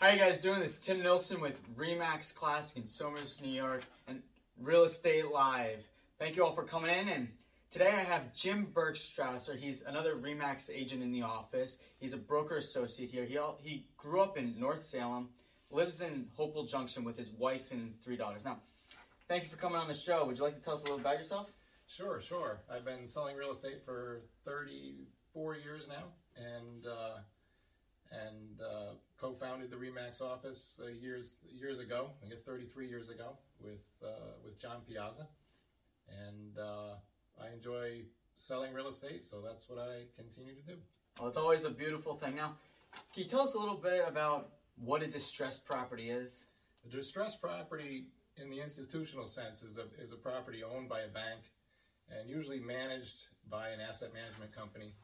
How you guys doing? This is Tim Nilsson with Remax Classic in Somers, New York, and Real Estate Live. Thank you all for coming in. And today I have Jim Bergstrasser. He's another Remax agent in the office. He's a broker associate here. He all, he grew up in North Salem, lives in Hopewell Junction with his wife and three daughters. Now, thank you for coming on the show. Would you like to tell us a little about yourself? Sure, sure. I've been selling real estate for 34 years now, and uh, and uh, co-founded the Remax office uh, years years ago. I guess 33 years ago with uh, with John Piazza, and uh, I enjoy selling real estate, so that's what I continue to do. Well, it's always a beautiful thing. Now, can you tell us a little bit about what a distressed property is? A distressed property, in the institutional sense, is a, is a property owned by a bank and usually managed by an asset management company.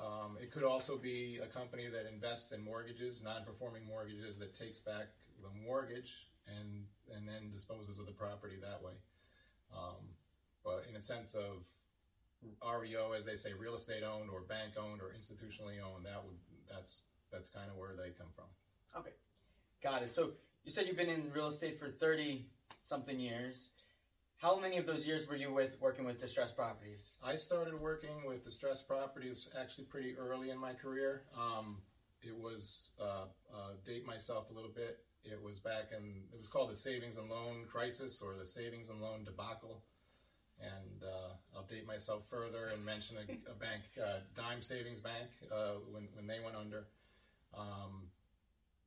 Um, it could also be a company that invests in mortgages, non-performing mortgages, that takes back the mortgage and and then disposes of the property that way. Um, but in a sense of REO, as they say, real estate owned or bank owned or institutionally owned, that would that's that's kind of where they come from. Okay, got it. So you said you've been in real estate for 30 something years. How many of those years were you with working with distressed properties? I started working with distressed properties actually pretty early in my career. Um, it was uh, uh, date myself a little bit. It was back in it was called the savings and loan crisis or the savings and loan debacle. And uh, I'll date myself further and mention a, a bank, uh, Dime Savings Bank, uh, when when they went under. Um,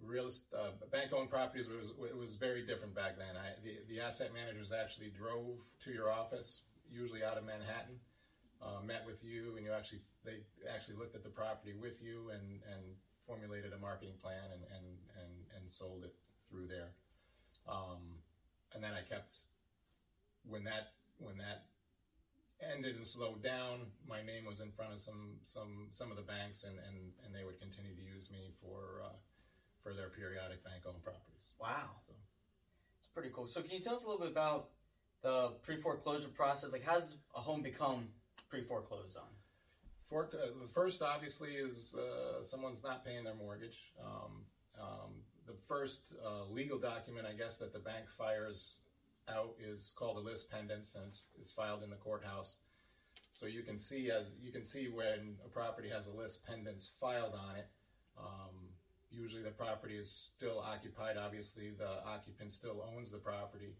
real uh, bank-owned properties was it was very different back then. I, the the asset managers actually drove to your office, usually out of Manhattan, uh, met with you, and you actually they actually looked at the property with you and and formulated a marketing plan and and and, and sold it through there. Um, and then I kept when that when that ended and slowed down, my name was in front of some some some of the banks, and and and they would continue to use me for. Uh, for their periodic bank-owned properties. Wow, So, it's pretty cool. So can you tell us a little bit about the pre-foreclosure process? Like, how does a home become pre-foreclosed on? for, uh, the first, obviously, is uh, someone's not paying their mortgage. Um, um, the first uh, legal document, I guess, that the bank fires out is called a lis pendens, and it's, it's filed in the courthouse. So you can see as you can see when a property has a lis pendens filed on it. Um, usually the property is still occupied. Obviously, the occupant still owns the property,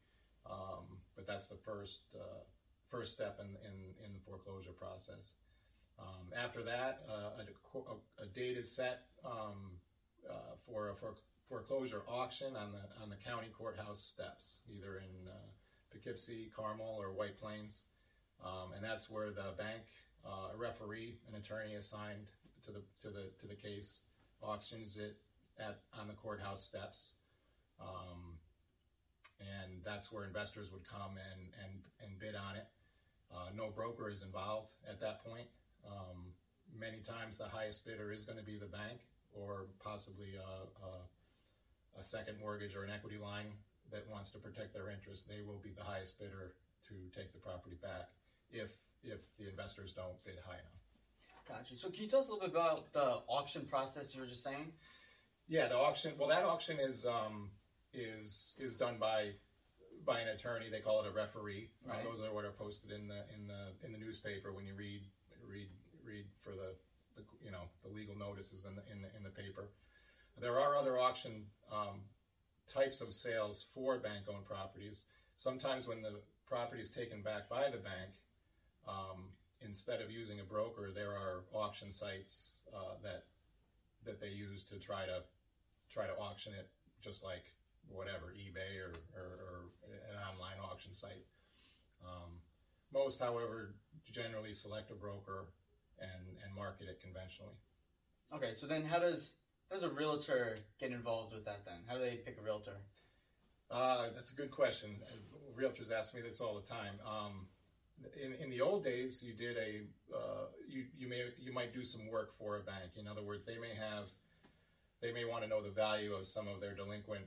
um, but that's the first uh, first step in, in, in the foreclosure process. Um, after that, uh, a, a, date is set um, uh, for a foreclosure auction on the on the county courthouse steps, either in uh, Poughkeepsie, Carmel, or White Plains, um, and that's where the bank, uh, a referee, an attorney assigned to the to the to the case auctions it at on the courthouse steps. Um, and that's where investors would come and, and, and bid on it. Uh, no broker is involved at that point. Um, many times the highest bidder is going to be the bank or possibly a, a, a, second mortgage or an equity line that wants to protect their interest. They will be the highest bidder to take the property back if if the investors don't bid high enough. Gotcha. So can you tell us a little bit about the auction process you were just saying? Yeah, the auction. Well, that auction is um, is is done by by an attorney. They call it a referee. Uh, Right. those are what are posted in the in the in the newspaper when you read read read for the, the you know the legal notices in the in the, in the paper. There are other auction um, types of sales for bank-owned properties. Sometimes when the property is taken back by the bank, um, instead of using a broker, there are auction sites uh, that that they use to try to try to auction it, just like whatever eBay or, or, or an online auction site. Um, most, however, generally select a broker and and market it conventionally. Okay, so then how does how does a realtor get involved with that then? How do they pick a realtor? Uh, that's a good question. Realtors ask me this all the time. Um, in, the old days, you did a uh, you you may you might do some work for a bank. In other words, they may have they may want to know the value of some of their delinquent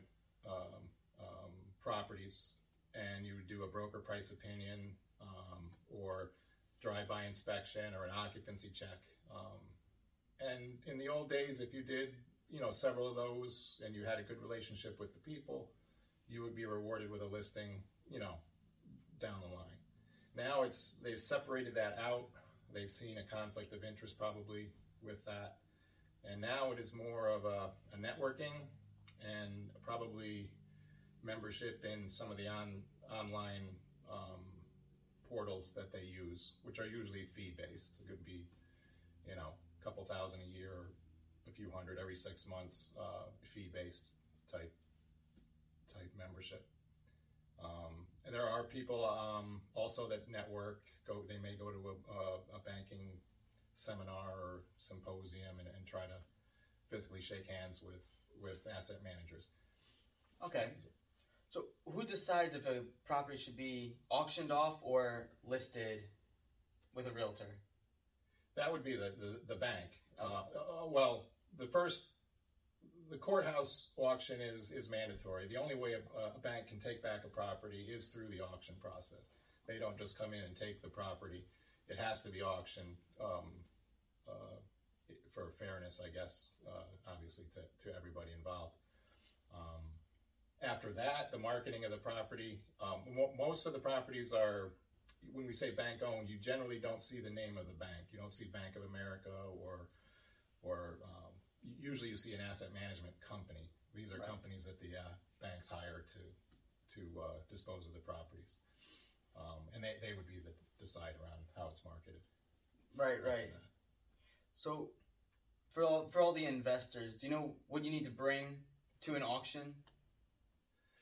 um, um, properties, and you would do a broker price opinion um, or drive-by inspection or an occupancy check. Um, and in the old days, if you did you know several of those and you had a good relationship with the people, you would be rewarded with a listing, you know, down the line. Now it's they've separated that out. They've seen a conflict of interest probably with that, and now it is more of a, a networking and probably membership in some of the on online um, portals that they use, which are usually fee based. It could be, you know, a couple thousand a year, a few hundred every six months, uh, fee based type type membership. Um, there are people um, also that network. Go, they may go to a, a, a banking seminar or symposium and, and, try to physically shake hands with with asset managers. Okay. So who decides if a property should be auctioned off or listed with a realtor? That would be the the, the bank. Uh, uh, well, the first the courthouse auction is is mandatory. The only way a, a, bank can take back a property is through the auction process. They don't just come in and take the property. It has to be auctioned um, uh, for fairness, I guess, uh, obviously to, to everybody involved. Um, after that, the marketing of the property. Um, most of the properties are, when we say bank owned, you generally don't see the name of the bank. You don't see Bank of America or or um, usually you see an asset management company. These are right. companies that the uh, banks hire to to uh, dispose of the properties, um, and they, they would be the decider on how it's marketed. Right, right. So, for all for all the investors, do you know what you need to bring to an auction?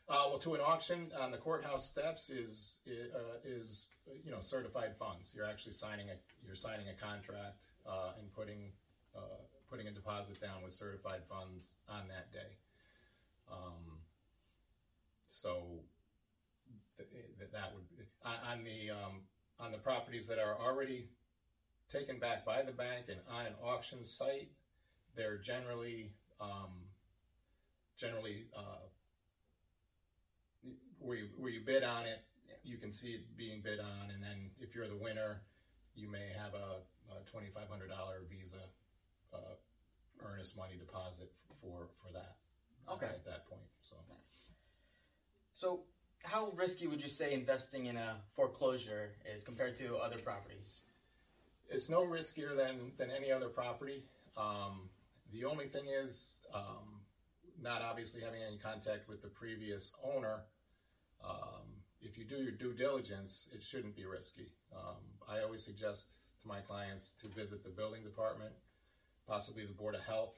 Uh, well, to an auction on the courthouse steps is uh, is you know certified funds. You're actually signing a you're signing a contract uh, and putting uh, putting a deposit down with certified funds on that day. Um, so th- th- that would on the um, on the properties that are already taken back by the bank and on an auction site, they're generally um, generally uh, where you where you bid on it, you can see it being bid on, and then if you're the winner, you may have a, a twenty five hundred dollar Visa uh, earnest money deposit for for that. Okay. At that point, so. So, how risky would you say investing in a foreclosure is compared to other properties? It's no riskier than than any other property. Um, the only thing is, um, not obviously having any contact with the previous owner. Um, if you do your due diligence, it shouldn't be risky. Um, I always suggest to my clients to visit the building department possibly the Board of Health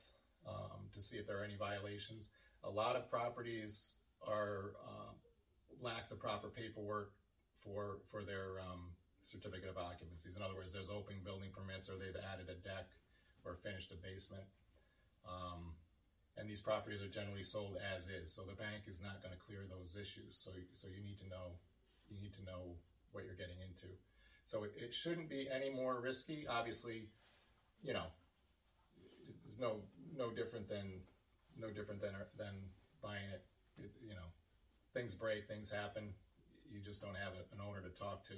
um, to see if there are any violations. A lot of properties are uh, lack the proper paperwork for for their um, certificate of occupancies. In other words, there's open building permits, or they've added a deck or finished a basement. Um, and these properties are generally sold as is, so the bank is not going to clear those issues. So, so you need to know, you need to know what you're getting into. So it, it shouldn't be any more risky. Obviously, you know, is no no different than no different than than buying it. it you know, things break, things happen. You just don't have a, an owner to talk to.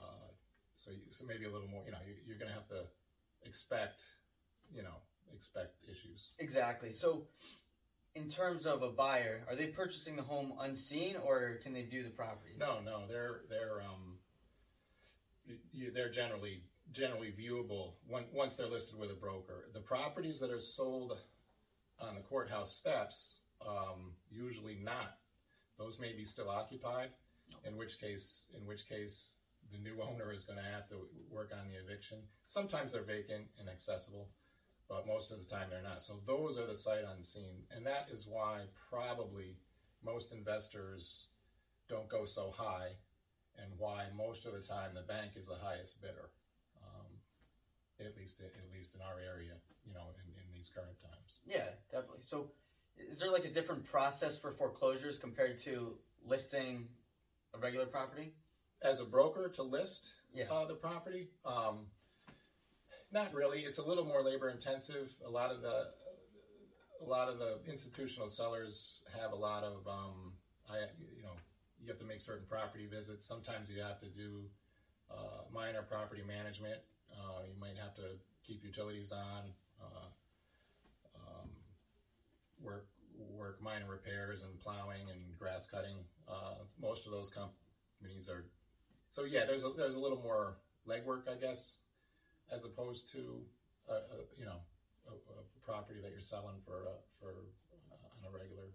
Uh, so, you, so maybe a little more. You know, you, you're going to have to expect. You know, expect issues. Exactly. So, in terms of a buyer, are they purchasing the home unseen, or can they view the properties? No, no, they're they're um, you, they're generally generally viewable when, once they're listed with a broker. The properties that are sold on the courthouse steps, um, usually not. Those may be still occupied, in which case, in which case, the new owner is going to have to work on the eviction. Sometimes they're vacant and accessible, but most of the time they're not. So those are the sight unseen, and that is why probably most investors don't go so high, and why most of the time the bank is the highest bidder at least at least in our area, you know, in, in these current times. Yeah, definitely. So, is there like a different process for foreclosures compared to listing a regular property? As a broker to list yeah. uh, the property, um, not really. It's a little more labor intensive. A lot of the a lot of the institutional sellers have a lot of um, I you know you have to make certain property visits. Sometimes you have to do uh, minor property management uh, you might have to keep utilities on. Uh, um, work work minor repairs and plowing and grass cutting. Uh, most of those companies are. So yeah, there's a there's a little more legwork, I guess, as opposed to a, a you know a, a property that you're selling for uh, for uh, on a regular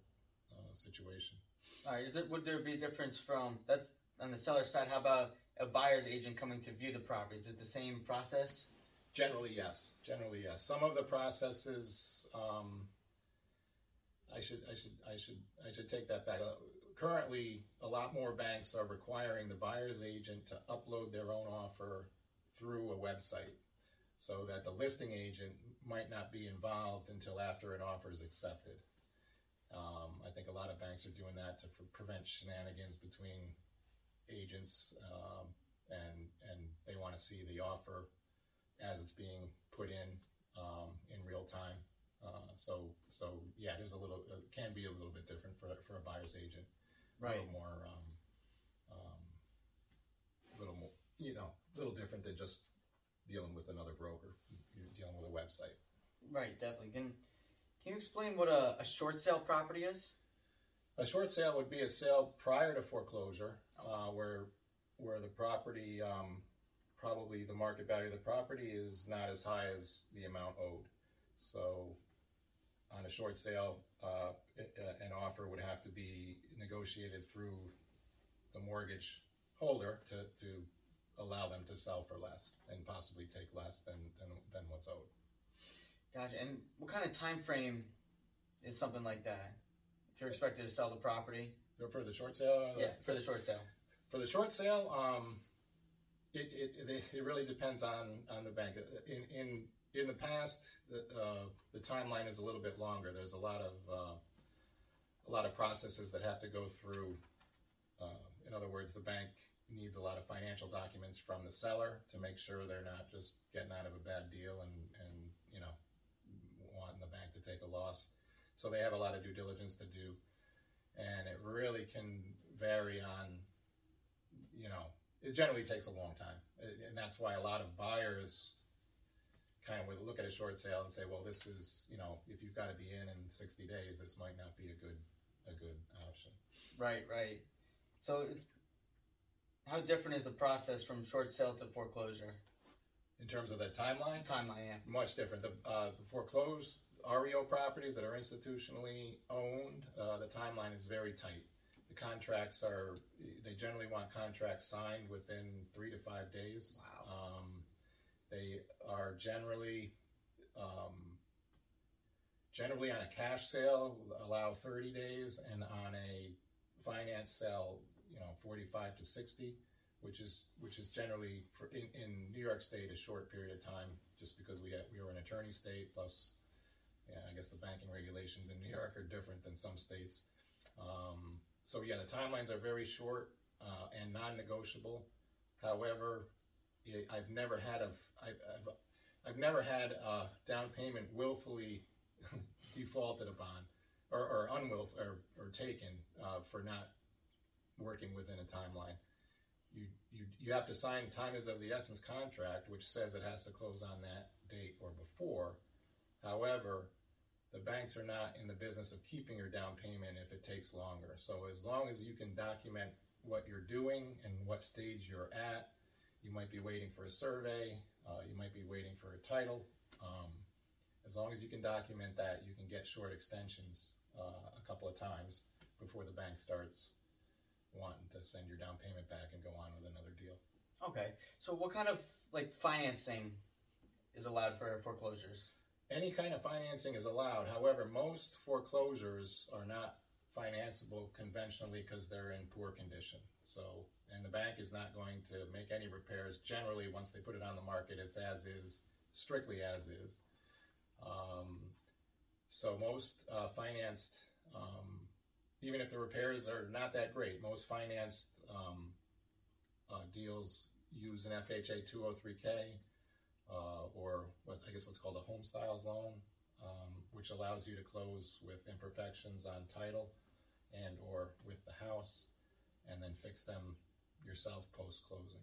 uh, situation. All right. Is it would there be a difference from that's on the seller side? How about a buyer's agent coming to view the property? Is it the same process? Generally, yes. Generally, yes. Some of the processes, um, I should, I should, I should, I should take that back. Uh, currently, a lot more banks are requiring the buyer's agent to upload their own offer through a website, so that the listing agent might not be involved until after an offer is accepted. Um, I think a lot of banks are doing that to prevent shenanigans between agents, um, and and they want to see the offer as it's being put in um, in real time. Uh, so so yeah, it is a little it can be a little bit different for for a buyer's agent. A Right. little more um, um, little more you know a little different than just dealing with another broker. You're dealing with a website. Right. Definitely. Can Can you explain what a, a short sale property is? A short sale would be a sale prior to foreclosure, uh, where where the property um, probably the market value of the property is not as high as the amount owed. So, on a short sale, uh, an offer would have to be negotiated through the mortgage holder to, to allow them to sell for less and possibly take less than, than, than what's owed. Gotcha. And what kind of time frame is something like that? You're expected to sell the property, For the short sale, yeah, for the short sale. For the short sale, um, it, it, it, it really depends on, on the bank. In, in, in the past, the, uh, the timeline is a little bit longer. There's a lot of, uh, a lot of processes that have to go through. Uh, in other words, the bank needs a lot of financial documents from the seller to make sure they're not just getting out of a bad deal and, and, you know, wanting the bank to take a loss. So they have a lot of due diligence to do. And it really can vary on you know, it generally takes a long time, and that's why a lot of buyers kind of would look at a short sale and say, "Well, this is, you know, if you've got to be in in 60 days, this might not be a good, a good option." Right, right. So it's how different is the process from short sale to foreclosure In terms of that timeline, timeline? Yeah. much different. The, uh, the foreclosed REO properties that are institutionally owned, uh, the timeline is very tight. The contracts are, they generally want contracts signed within three to five days. Wow. Um, they are generally, um, generally on a cash sale, allow 30 days, and on a finance sale, you know, 45 to 60 which is which is generally for in, in New York State a short period of time, just because we had, we were an attorney state. Plus, yeah, I guess the banking regulations in New York are different than some states. Um, so yeah, the timelines are very short uh, and non-negotiable. However, I've never had a I've, I've, I've never had a down payment willfully defaulted upon or, or unwillful or, or taken uh, for not working within a timeline you, you you have to sign time is of the essence contract, which says it has to close on that date or before. However, the banks are not in the business of keeping your down payment if it takes longer. So as long as you can document what you're doing and what stage you're at, you might be waiting for a survey, uh, you might be waiting for a title. Um, as long as you can document that, you can get short extensions uh, a couple of times before the bank starts wanting to send your down payment back and go on with another deal. Okay. So what kind of like financing is allowed for foreclosures? Any kind of financing is allowed. However, most foreclosures are not financeable conventionally because they're in poor condition. So, and the bank is not going to make any repairs. Generally, once they put it on the market, it's as is, strictly as is. Um, so most uh, financed, um, even if the repairs are not that great, most financed um, uh, deals use an FHA 203K uh, or what I guess what's called a home styles loan, um, which allows you to close with imperfections on title and or with the house, and then fix them yourself post closing.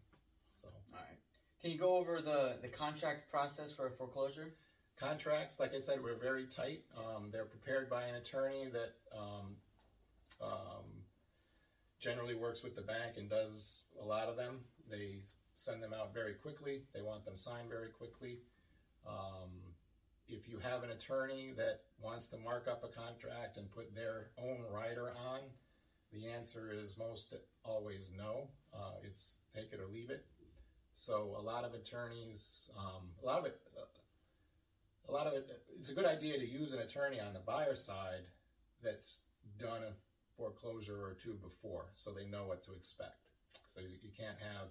So All right. Can you go over the the contract process for a foreclosure? contracts, like I said, were very tight. Um, they're prepared by an attorney that um, um, generally works with the bank and does a lot of them. They send them out very quickly. They want them signed very quickly. Um, if you have an attorney that wants to mark up a contract and put their own writer on, the answer is most always no. Uh, it's take it or leave it. So a lot of attorneys, um, a lot of it, uh, a lot of it, it's a good idea to use an attorney on the buyer side that's done a foreclosure or two before, so they know what to expect. So you, you can't have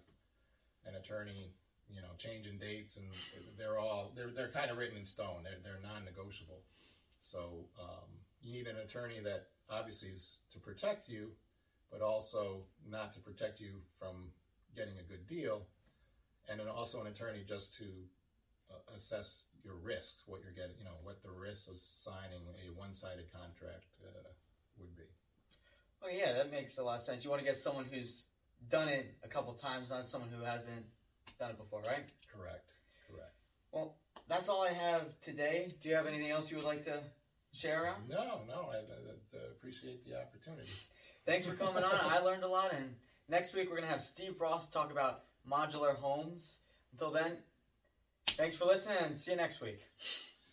an attorney, you know, changing dates and they're all they're they're kind of written in stone. They're they're non-negotiable. So um, you need an attorney that obviously is to protect you, but also not to protect you from getting a good deal, and then also an attorney just to uh, assess your risks, what you're getting, you know, what the risks of signing a one-sided contract uh, would be. Oh yeah, that makes a lot of sense. You want to get someone who's done it a couple times, not someone who hasn't done it before, right? Correct. Correct. Well, that's all I have today. Do you have anything else you would like to share around? No, no, I, I, I appreciate the opportunity. Thanks for coming on. I learned a lot, and next week we're gonna have Steve Ross talk about modular homes. Until then, thanks for listening, and see you next week.